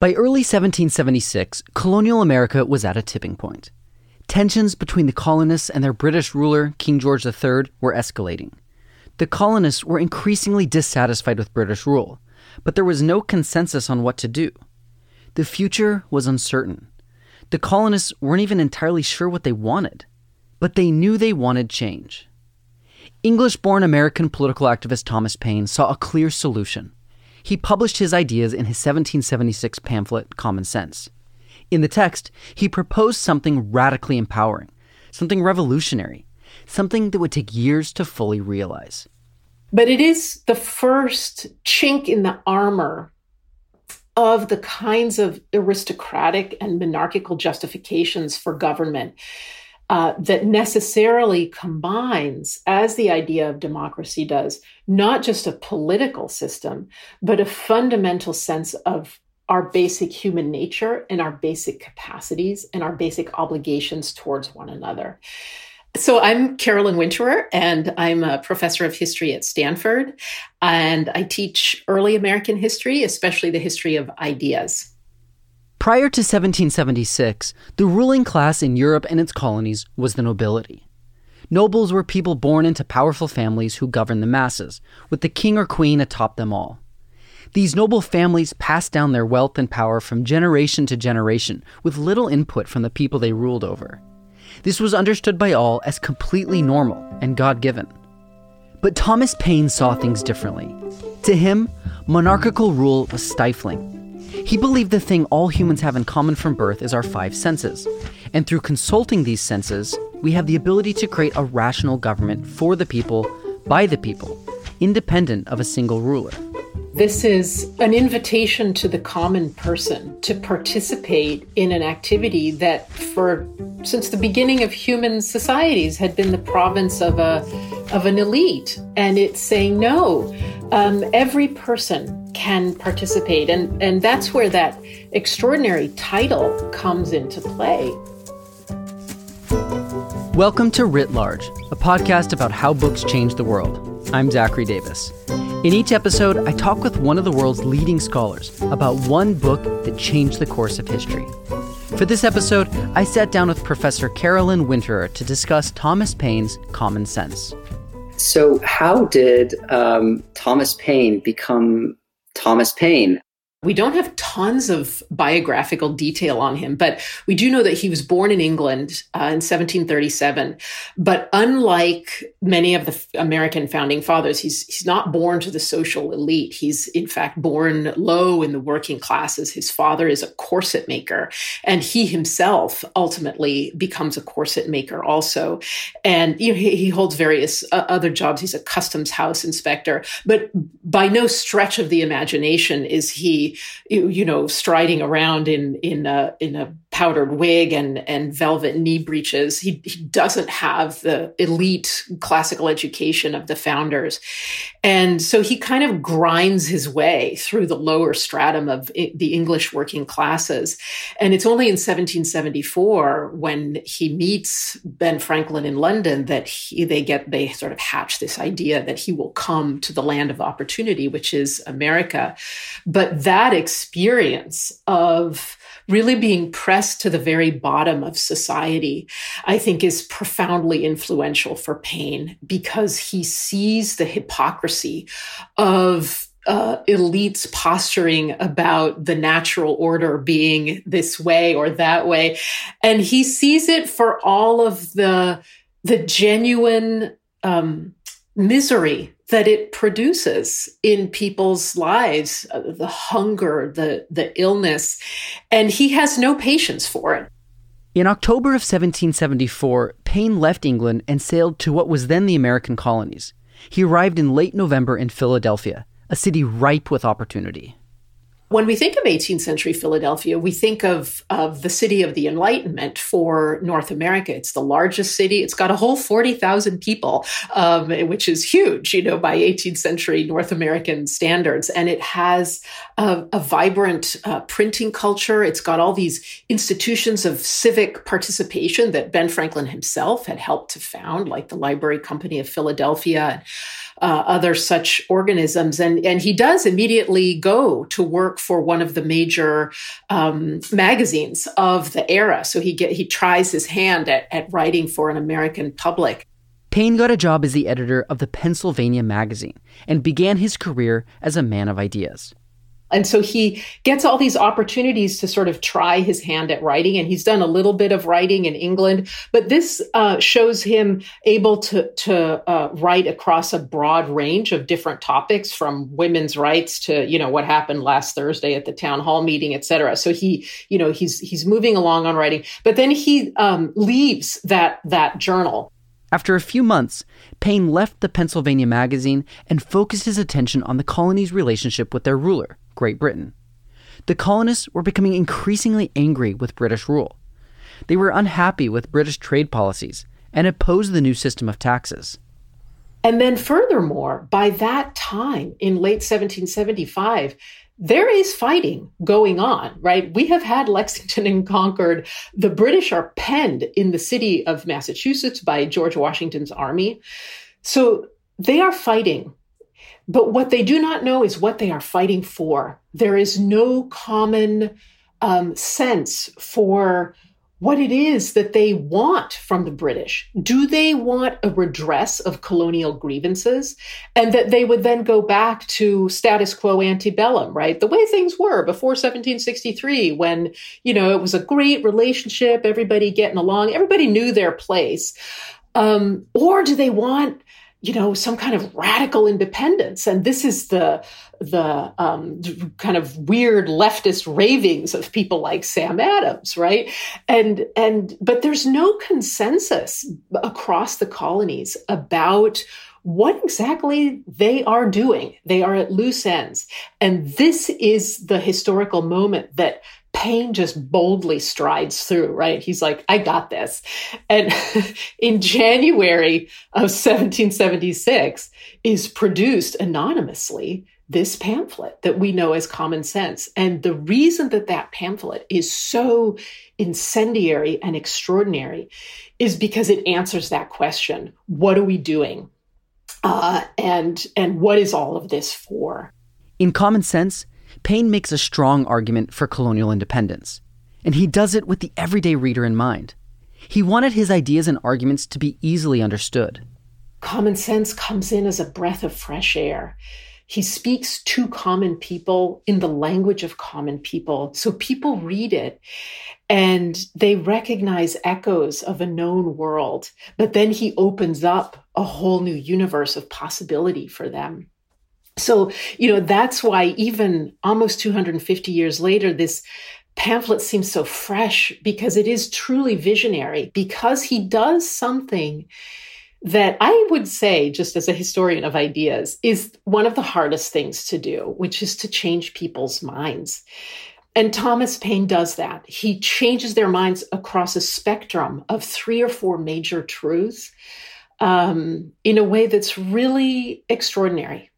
By early 1776, colonial America was at a tipping point. Tensions between the colonists and their British ruler, King George III, were escalating. The colonists were increasingly dissatisfied with British rule, but there was no consensus on what to do. The future was uncertain. The colonists weren't even entirely sure what they wanted, but they knew they wanted change. English born American political activist Thomas Paine saw a clear solution. He published his ideas in his 1776 pamphlet, Common Sense. In the text, he proposed something radically empowering, something revolutionary, something that would take years to fully realize. But it is the first chink in the armor of the kinds of aristocratic and monarchical justifications for government uh, that necessarily combines, as the idea of democracy does, not just a political system, but a fundamental sense of our basic human nature and our basic capacities and our basic obligations towards one another. So I'm Carolyn Winterer, and I'm a professor of history at Stanford. And I teach early American history, especially the history of ideas. Prior to 1776, the ruling class in Europe and its colonies was the nobility. Nobles were people born into powerful families who governed the masses, with the king or queen atop them all. These noble families passed down their wealth and power from generation to generation with little input from the people they ruled over. This was understood by all as completely normal and God given. But Thomas Paine saw things differently. To him, monarchical rule was stifling he believed the thing all humans have in common from birth is our five senses. And through consulting these senses, we have the ability to create a rational government for the people, by the people, independent of a single ruler. This is an invitation to the common person to participate in an activity that, for since the beginning of human societies, had been the province of a of an elite. And it's saying no. Um, every person can participate, and and that's where that extraordinary title comes into play. Welcome to Writ Large, a podcast about how books change the world. I'm Zachary Davis. In each episode, I talk with one of the world's leading scholars about one book that changed the course of history. For this episode, I sat down with Professor Carolyn Winterer to discuss Thomas Paine's Common Sense. So, how did um, Thomas Paine become Thomas Paine? We don't have tons of biographical detail on him, but we do know that he was born in England uh, in 1737. But unlike many of the American founding fathers, he's he's not born to the social elite. He's in fact born low in the working classes. His father is a corset maker, and he himself ultimately becomes a corset maker also. And you know, he, he holds various uh, other jobs. He's a customs house inspector, but by no stretch of the imagination is he you know, striding around in in a in a powdered wig and and velvet knee breeches. He he doesn't have the elite classical education of the founders, and so he kind of grinds his way through the lower stratum of the English working classes. And it's only in 1774 when he meets Ben Franklin in London that he, they get they sort of hatch this idea that he will come to the land of opportunity, which is America. But that that experience of really being pressed to the very bottom of society, I think is profoundly influential for Paine because he sees the hypocrisy of uh, elites posturing about the natural order being this way or that way. And he sees it for all of the, the genuine um, misery that it produces in people's lives uh, the hunger the the illness and he has no patience for it in October of 1774, Paine left England and sailed to what was then the American colonies. He arrived in late November in Philadelphia, a city ripe with opportunity. When we think of 18th century Philadelphia, we think of, of the city of the Enlightenment for North America. It's the largest city. It's got a whole 40,000 people, um, which is huge, you know, by 18th century North American standards. And it has a, a vibrant uh, printing culture. It's got all these institutions of civic participation that Ben Franklin himself had helped to found, like the Library Company of Philadelphia uh, other such organisms. And, and he does immediately go to work for one of the major um, magazines of the era. So he get, he tries his hand at, at writing for an American public. Paine got a job as the editor of the Pennsylvania Magazine and began his career as a man of ideas. And so he gets all these opportunities to sort of try his hand at writing. And he's done a little bit of writing in England, but this uh, shows him able to, to uh, write across a broad range of different topics from women's rights to, you know, what happened last Thursday at the town hall meeting, et cetera. So he, you know, he's, he's moving along on writing, but then he um, leaves that, that journal. After a few months, Paine left the Pennsylvania magazine and focused his attention on the colony's relationship with their ruler, Great Britain. The colonists were becoming increasingly angry with British rule. They were unhappy with British trade policies and opposed the new system of taxes. And then, furthermore, by that time in late 1775, there is fighting going on, right? We have had Lexington and Concord. The British are penned in the city of Massachusetts by George Washington's army. So they are fighting but what they do not know is what they are fighting for. There is no common um, sense for what it is that they want from the British. Do they want a redress of colonial grievances and that they would then go back to status quo antebellum, right? The way things were before 1763 when, you know, it was a great relationship, everybody getting along, everybody knew their place. Um, or do they want you know some kind of radical independence and this is the the um, kind of weird leftist ravings of people like sam adams right and and but there's no consensus across the colonies about what exactly they are doing. They are at loose ends. And this is the historical moment that Paine just boldly strides through, right? He's like, I got this. And in January of 1776 is produced anonymously this pamphlet that we know as common sense. And the reason that that pamphlet is so incendiary and extraordinary is because it answers that question. What are we doing? Uh, and, and what is all of this for? In common sense, Paine makes a strong argument for colonial independence, and he does it with the everyday reader in mind. He wanted his ideas and arguments to be easily understood. Common sense comes in as a breath of fresh air. He speaks to common people in the language of common people. So people read it and they recognize echoes of a known world. But then he opens up a whole new universe of possibility for them. So, you know, that's why even almost 250 years later, this pamphlet seems so fresh because it is truly visionary, because he does something that I would say, just as a historian of ideas, is one of the hardest things to do, which is to change people's minds. And Thomas Paine does that. He changes their minds across a spectrum of three or four major truths um, in a way that's really extraordinary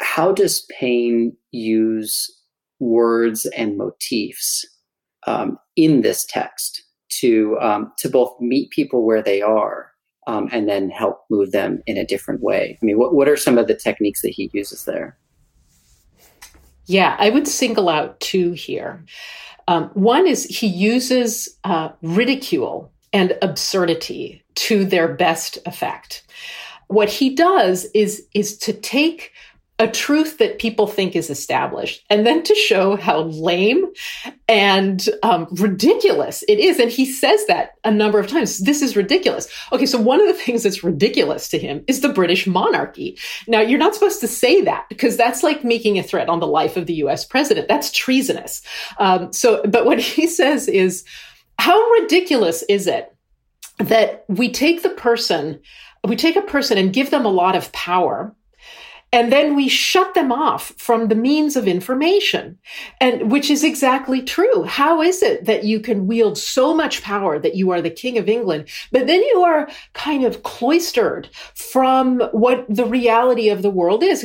how does Paine use words and motifs um, in this text to um, to both meet people where they are um, and then help move them in a different way? I mean, what what are some of the techniques that he uses there? Yeah, I would single out two here. Um, one is he uses uh, ridicule and absurdity to their best effect. What he does is is to take a truth that people think is established, and then to show how lame and um, ridiculous it is. And he says that a number of times. This is ridiculous. Okay, so one of the things that's ridiculous to him is the British monarchy. Now, you're not supposed to say that because that's like making a threat on the life of the US president. That's treasonous. Um, so, but what he says is, how ridiculous is it that we take the person, we take a person and give them a lot of power and then we shut them off from the means of information and which is exactly true how is it that you can wield so much power that you are the king of england but then you are kind of cloistered from what the reality of the world is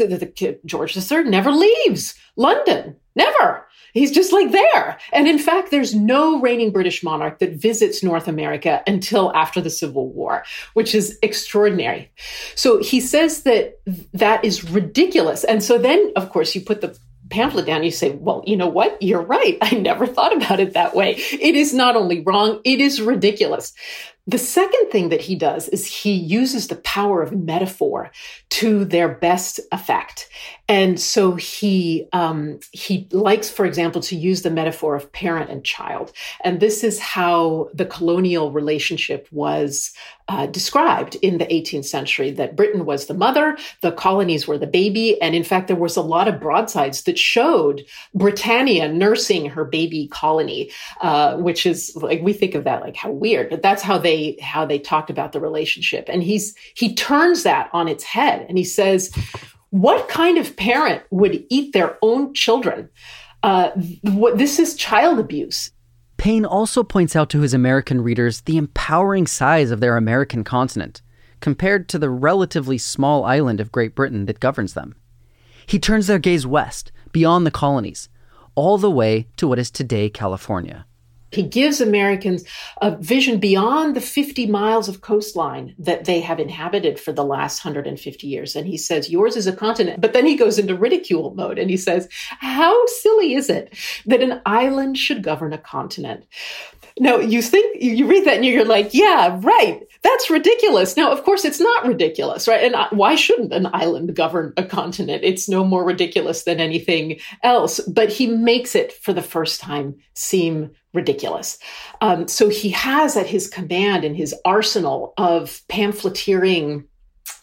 george iii never leaves London. Never. He's just like there. And in fact, there's no reigning British monarch that visits North America until after the Civil War, which is extraordinary. So he says that that is ridiculous. And so then, of course, you put the pamphlet down, you say, well, you know what? You're right. I never thought about it that way. It is not only wrong, it is ridiculous. The second thing that he does is he uses the power of metaphor to their best effect. And so he um, he likes, for example, to use the metaphor of parent and child. And this is how the colonial relationship was uh, described in the 18th century that Britain was the mother, the colonies were the baby. And in fact, there was a lot of broadsides that showed Britannia nursing her baby colony, uh, which is like, we think of that like how weird, but that's how they, how they talked about the relationship. And he's, he turns that on its head and he says, what kind of parent would eat their own children? Uh, what, this is child abuse. Paine also points out to his American readers the empowering size of their American continent, compared to the relatively small island of Great Britain that governs them. He turns their gaze west, beyond the colonies, all the way to what is today California. He gives Americans a vision beyond the 50 miles of coastline that they have inhabited for the last 150 years. And he says, yours is a continent. But then he goes into ridicule mode and he says, how silly is it that an island should govern a continent? Now, you think, you read that and you're like, yeah, right. That's ridiculous. Now, of course, it's not ridiculous, right? And why shouldn't an island govern a continent? It's no more ridiculous than anything else. But he makes it for the first time seem ridiculous. Um, so he has at his command in his arsenal of pamphleteering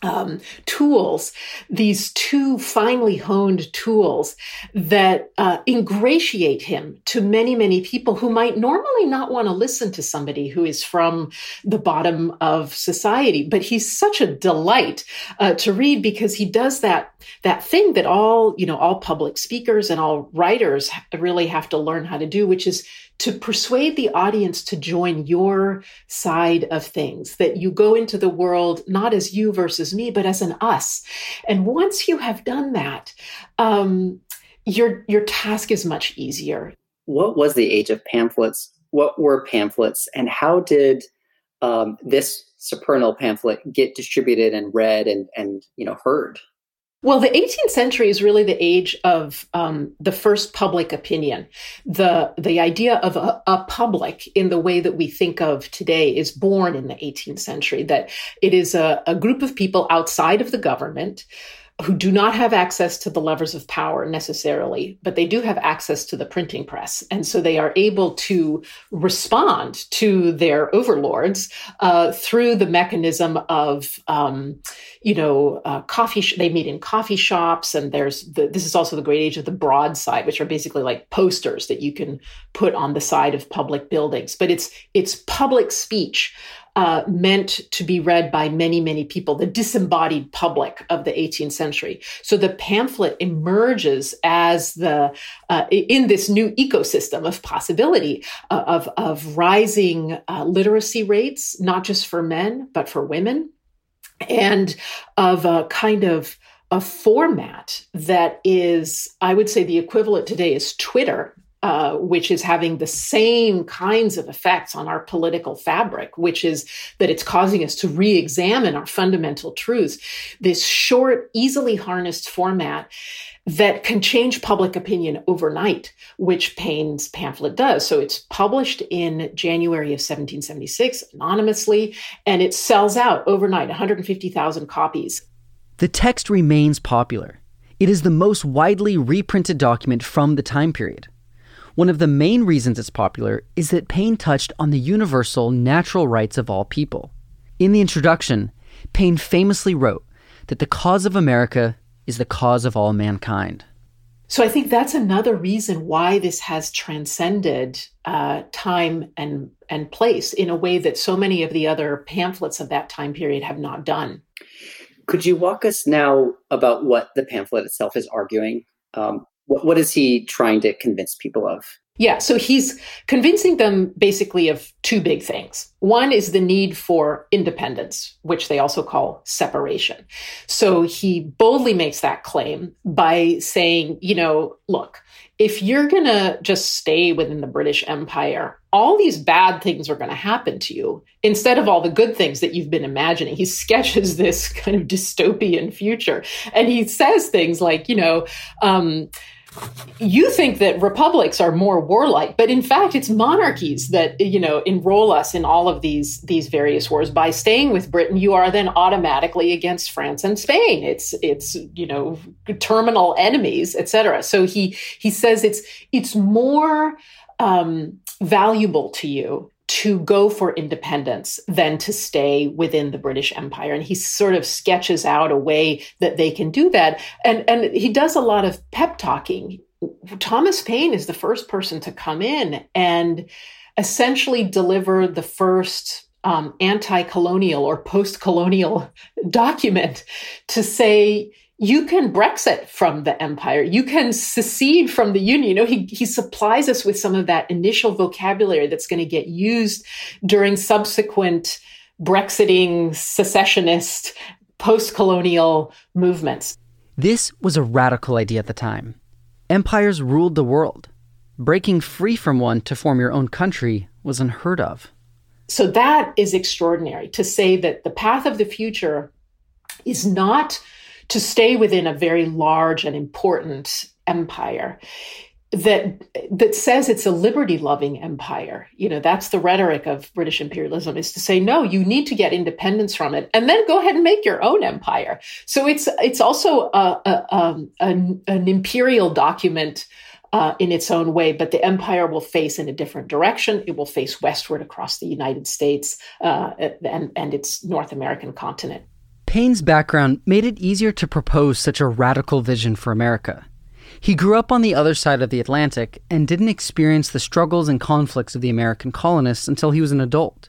um, tools, these two finely honed tools that uh, ingratiate him to many, many people who might normally not want to listen to somebody who is from the bottom of society. But he's such a delight uh, to read because he does that that thing that all you know all public speakers and all writers really have to learn how to do, which is to persuade the audience to join your side of things, that you go into the world not as you versus me, but as an us. And once you have done that, um, your your task is much easier. What was the age of pamphlets? What were pamphlets, and how did um, this supernal pamphlet get distributed and read and and you know heard? Well, the 18th century is really the age of um, the first public opinion. The the idea of a, a, public in the way that we think of today is born in the 18th century. That it is a, a group of people outside of the government who do not have access to the levers of power necessarily, but they do have access to the printing press. And so they are able to respond to their overlords uh, through the mechanism of, um, you know, uh, coffee. Sh- they meet in coffee shops, and there's the, this is also the great age of the broadside, which are basically like posters that you can put on the side of public buildings. But it's it's public speech uh, meant to be read by many, many people, the disembodied public of the 18th century. So the pamphlet emerges as the uh, in this new ecosystem of possibility uh, of of rising uh, literacy rates, not just for men but for women, and of a kind of a format that is, I would say, the equivalent today is Twitter uh, which is having the same kinds of effects on our political fabric, which is that it's causing us to re examine our fundamental truths. This short, easily harnessed format that can change public opinion overnight, which Paine's pamphlet does. So it's published in January of 1776 anonymously, and it sells out overnight 150,000 copies. The text remains popular. It is the most widely reprinted document from the time period. One of the main reasons it's popular is that Paine touched on the universal natural rights of all people. In the introduction, Paine famously wrote that the cause of America is the cause of all mankind. So I think that's another reason why this has transcended uh, time and and place in a way that so many of the other pamphlets of that time period have not done. Could you walk us now about what the pamphlet itself is arguing? Um, what, what is he trying to convince people of? Yeah, so he's convincing them basically of two big things. One is the need for independence, which they also call separation. So he boldly makes that claim by saying, you know, look, if you're going to just stay within the British Empire, all these bad things are going to happen to you instead of all the good things that you've been imagining. He sketches this kind of dystopian future and he says things like, you know, um, you think that republics are more warlike but in fact it's monarchies that you know enroll us in all of these these various wars. By staying with britain you are then automatically against france and spain. It's it's you know terminal enemies etc so he he says it's it's more um, valuable to you to go for independence than to stay within the British Empire. And he sort of sketches out a way that they can do that. And, and he does a lot of pep talking. Thomas Paine is the first person to come in and essentially deliver the first um, anti colonial or post colonial document to say, you can Brexit from the empire. You can secede from the union. You know, he, he supplies us with some of that initial vocabulary that's going to get used during subsequent Brexiting, secessionist, post colonial movements. This was a radical idea at the time. Empires ruled the world. Breaking free from one to form your own country was unheard of. So that is extraordinary to say that the path of the future is not to stay within a very large and important empire that that says it's a liberty loving empire you know that's the rhetoric of british imperialism is to say no you need to get independence from it and then go ahead and make your own empire so it's it's also a, a, um, an, an imperial document uh, in its own way, but the empire will face in a different direction. It will face westward across the United States uh, and, and its North American continent. Paine's background made it easier to propose such a radical vision for America. He grew up on the other side of the Atlantic and didn't experience the struggles and conflicts of the American colonists until he was an adult.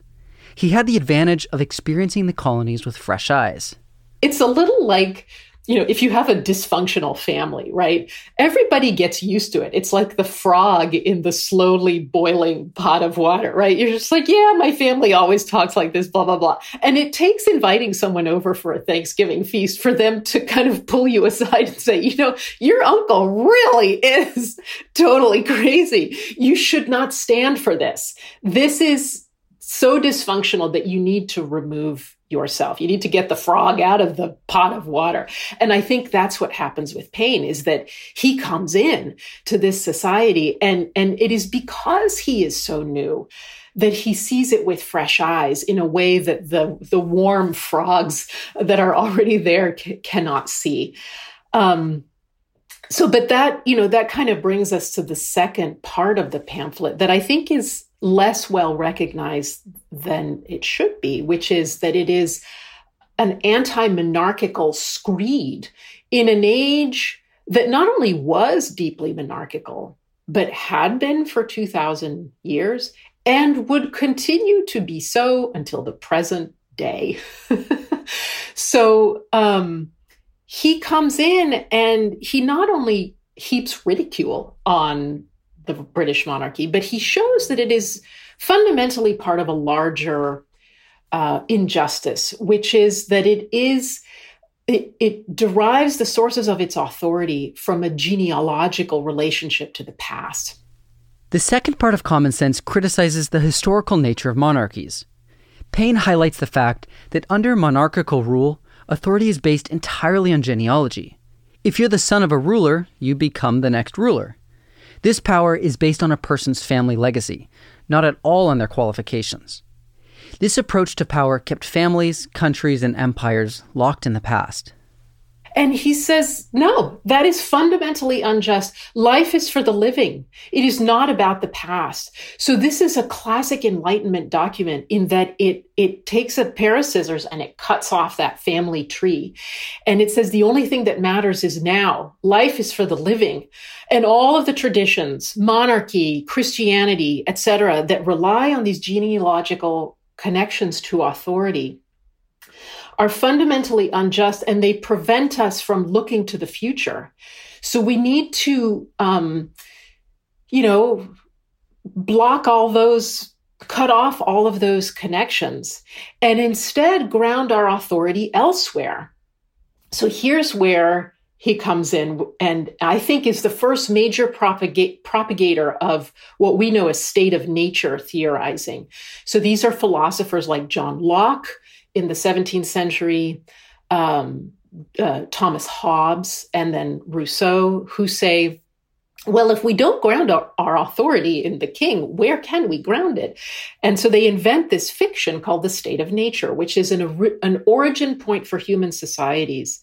He had the advantage of experiencing the colonies with fresh eyes. It's a little like you know, if you have a dysfunctional family, right? Everybody gets used to it. It's like the frog in the slowly boiling pot of water, right? You're just like, yeah, my family always talks like this, blah, blah, blah. And it takes inviting someone over for a Thanksgiving feast for them to kind of pull you aside and say, you know, your uncle really is totally crazy. You should not stand for this. This is so dysfunctional that you need to remove yourself. You need to get the frog out of the pot of water. And I think that's what happens with Paine is that he comes in to this society and, and it is because he is so new that he sees it with fresh eyes in a way that the, the warm frogs that are already there c- cannot see. Um, so, but that, you know, that kind of brings us to the second part of the pamphlet that I think is less well recognized than it should be, which is that it is an anti monarchical screed in an age that not only was deeply monarchical, but had been for 2,000 years and would continue to be so until the present day. so um, he comes in and he not only heaps ridicule on the British monarchy, but he shows that it is fundamentally part of a larger uh, injustice, which is that it is. It, it derives the sources of its authority from a genealogical relationship to the past. The second part of Common Sense criticizes the historical nature of monarchies. Paine highlights the fact that under monarchical rule, authority is based entirely on genealogy. If you're the son of a ruler, you become the next ruler. This power is based on a person's family legacy, not at all on their qualifications. This approach to power kept families, countries, and empires locked in the past. And he says, no, that is fundamentally unjust. Life is for the living. It is not about the past. So this is a classic enlightenment document in that it, it takes a pair of scissors and it cuts off that family tree. And it says the only thing that matters is now. Life is for the living. And all of the traditions, monarchy, Christianity, etc., that rely on these genealogical connections to authority are fundamentally unjust and they prevent us from looking to the future. So we need to, um, you know, block all those cut off all of those connections and instead ground our authority elsewhere. So here's where he comes in and I think is the first major propagator of what we know as state of nature theorizing. So these are philosophers like John Locke in the 17th century, um, uh, Thomas Hobbes, and then Rousseau, who say well, if we don't ground our, our, authority in the king, where can we ground it? And so they invent this fiction called the state of nature, which is an, an origin point for human societies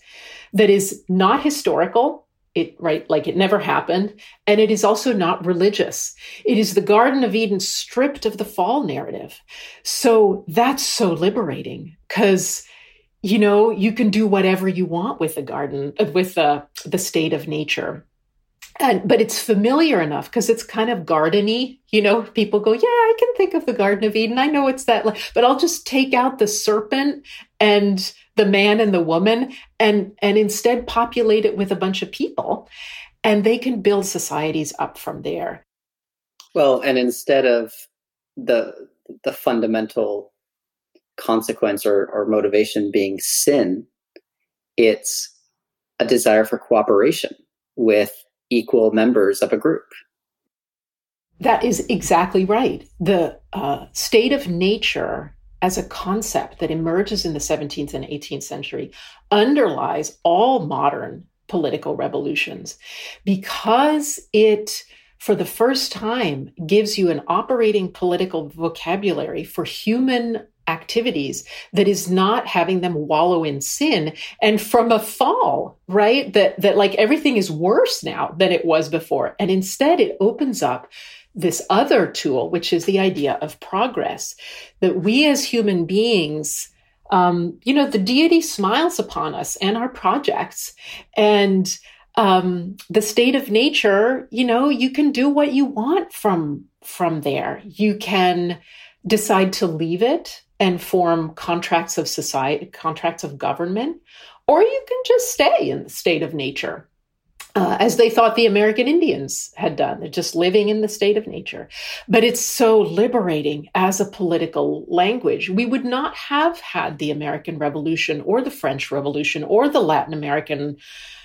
that is not historical. It, right, like it never happened. And it is also not religious. It is the Garden of Eden stripped of the fall narrative. So that's so liberating because you know you can do whatever you want with the garden uh, with the the state of nature and but it's familiar enough because it's kind of gardeny you know people go yeah i can think of the garden of eden i know it's that but i'll just take out the serpent and the man and the woman and and instead populate it with a bunch of people and they can build societies up from there well and instead of the the fundamental consequence or, or motivation being sin it's a desire for cooperation with equal members of a group. That is exactly right. The uh, state of nature as a concept that emerges in the 17th and 18th century underlies all modern political revolutions because it for the first time gives you an operating political vocabulary for human activities that is not having them wallow in sin. And from a fall right that that like everything is worse now than it was before. And instead it opens up this other tool which is the idea of progress that we as human beings um, you know the deity smiles upon us and our projects and um, the state of nature you know you can do what you want from from there you can decide to leave it and form contracts of society, contracts of government, or you can just stay in the state of nature. Uh, as they thought the American Indians had done. Just living in the state of nature. But it's so liberating as a political language. We would not have had the American Revolution or the French Revolution or the Latin American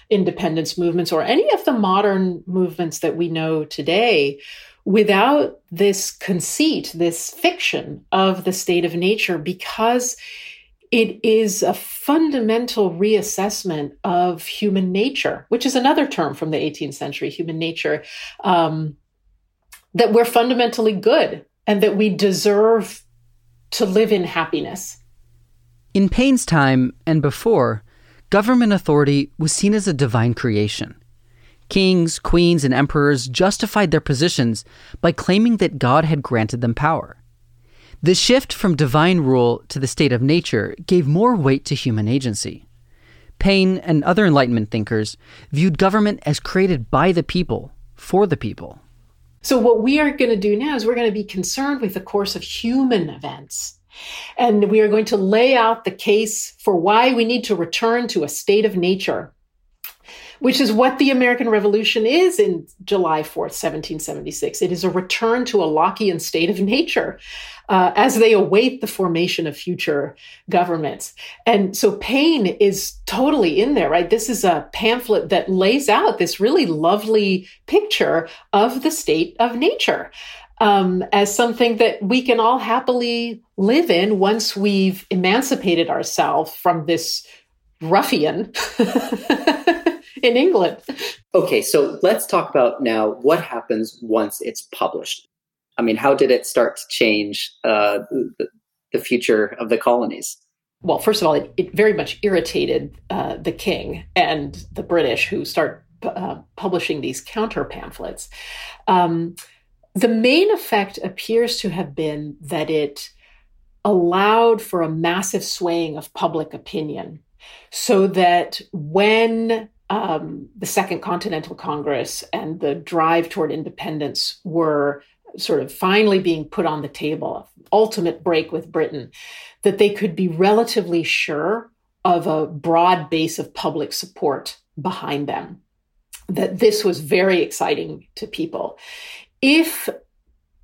independence movements or any of the modern movements that we know today without this conceit, this fiction of the state of nature, because it is a fundamental reassessment of human nature, which is another term from the 18th century, human nature, um, that we're fundamentally good and that we deserve to live in happiness. In Paine's time and before, government authority was seen as a divine creation. Kings, queens, and emperors justified their positions by claiming that God had granted them power. The shift from divine rule to the state of nature gave more weight to human agency. Paine and other Enlightenment thinkers viewed government as created by the people, for the people. So, what we are going to do now is we're going to be concerned with the course of human events. And we are going to lay out the case for why we need to return to a state of nature which is what the American Revolution is in July 4th, 1776. It is a return to a Lockean state of nature uh, as they await the formation of future governments. And so Paine is totally in there, right? This is a pamphlet that lays out this really lovely picture of the state of nature. Um, as something that we can all happily live in once we've emancipated ourselves from this ruffian in England. Okay, so let's talk about now what happens once it's published. I mean, how did it start to change uh, the, the, future of the colonies? Well, first of all, it, it very much irritated uh, the king and the British who start uh, publishing these counter pamphlets. Um, the main effect appears to have been that it allowed for a massive swaying of public opinion so that when um, the Second Continental Congress and the drive toward independence were sort of finally being put on the table, ultimate break with Britain, that they could be relatively sure of a broad base of public support behind them. That this was very exciting to people. If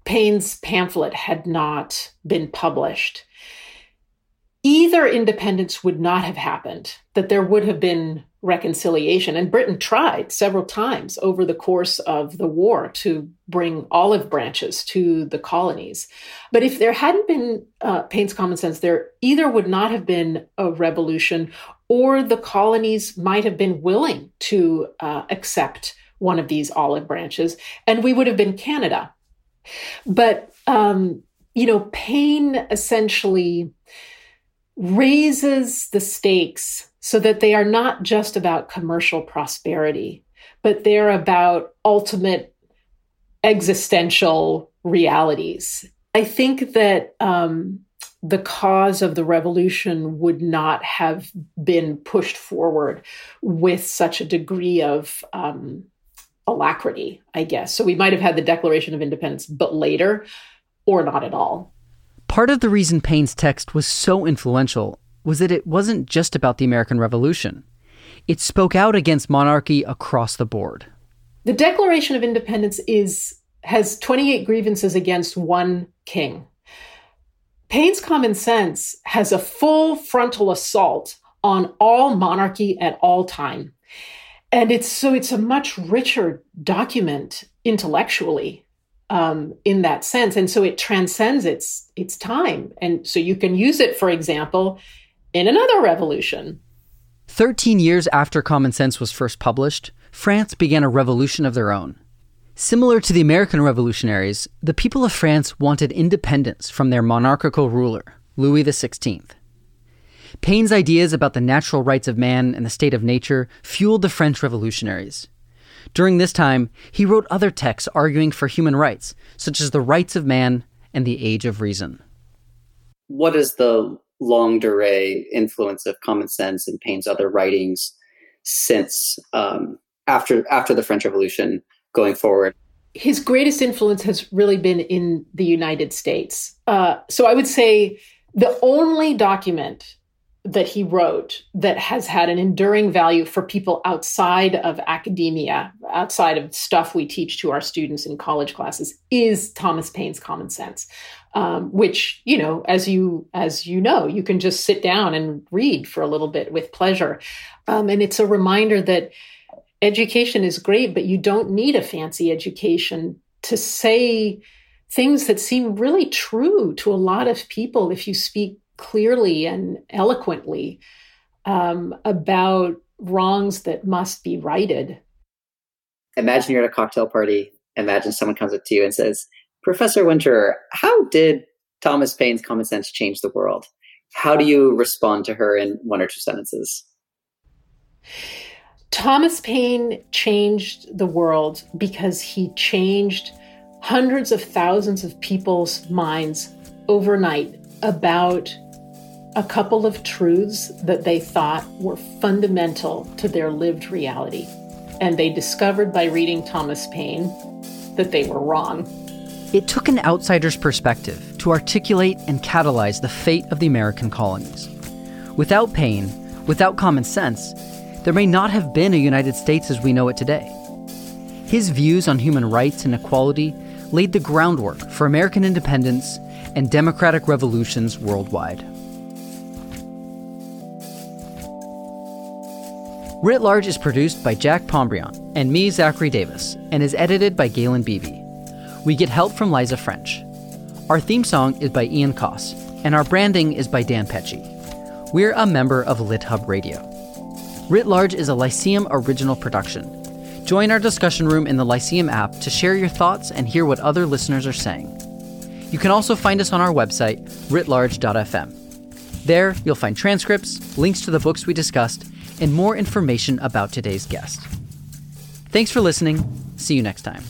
Paine's pamphlet had not been published, either independence would not have happened, that there would have been reconciliation. And Britain tried several times over the course of the war to bring olive branches to the colonies. But if there hadn't been uh, common sense, there either would not have been a revolution or the colonies might have been willing to uh, accept one of these olive branches, and we would have been Canada. But, um, you know, Paine essentially raises the stakes so that they are not just about commercial prosperity, but they're about ultimate existential realities. I think that um, the cause of the revolution would not have been pushed forward with such a degree of um, alacrity, I guess. So we might have had the Declaration of Independence, but later, or not at all. Part of the reason Paine's text was so influential was that it wasn't just about the American Revolution. It spoke out against monarchy across the board. The Declaration of Independence is has 28 grievances against one king. Paine's common sense has a full frontal assault on all monarchy at all time. And it's so it's a much richer document intellectually um, in that sense, and so it transcends its its time, and so you can use it, for example, in another revolution. Thirteen years after Common Sense was first published, France began a revolution of their own. Similar to the American revolutionaries, the people of France wanted independence from their monarchical ruler, Louis XVI. Paine's ideas about the natural rights of man and the state of nature fueled the French revolutionaries. During this time, he wrote other texts arguing for human rights, such as the rights of man and the age of reason. What is the longue durée influence of common sense and Paine's other writings since um, after after the French Revolution going forward? His greatest influence has really been in the United States. Uh, so I would say the only document that he wrote that has had an enduring value for people outside of academia, outside of stuff we teach to our students in college classes, is Thomas Paine's Common Sense, um, which you know, as you as you know, you can just sit down and read for a little bit with pleasure, um, and it's a reminder that education is great, but you don't need a fancy education to say things that seem really true to a lot of people if you speak clearly and eloquently um, about wrongs that must be righted. Imagine you're at a cocktail party. Imagine someone comes up to you and says, Professor Winter, how did Thomas Paine's common sense change the world? How do you respond to her in one or two sentences? Thomas Paine changed the world because he changed hundreds of thousands of people's minds overnight about a couple of truths that they thought were fundamental to their lived reality. And they discovered by reading Thomas Paine that they were wrong. It took an outsider's perspective to articulate and catalyze the fate of the American colonies. Without Paine, without common sense, there may not have been a United States as we know it today. His views on human rights and equality laid the groundwork for American independence and democratic revolutions worldwide. Writ Large is produced by Jack Pombrion and me, Zachary Davis, and is edited by Galen Beebe. We get help from Liza French. Our theme song is by Ian Coss, and our branding is by Dan Pecci. We're a member of LitHub Radio. Writ Large is a Lyceum original production. Join our discussion room in the Lyceum app to share your thoughts and hear what other listeners are saying. You can also find us on our website, writlarge.fm. There, you'll find transcripts, links to the books we discussed, and more information about today's guest. Thanks for listening. See you next time.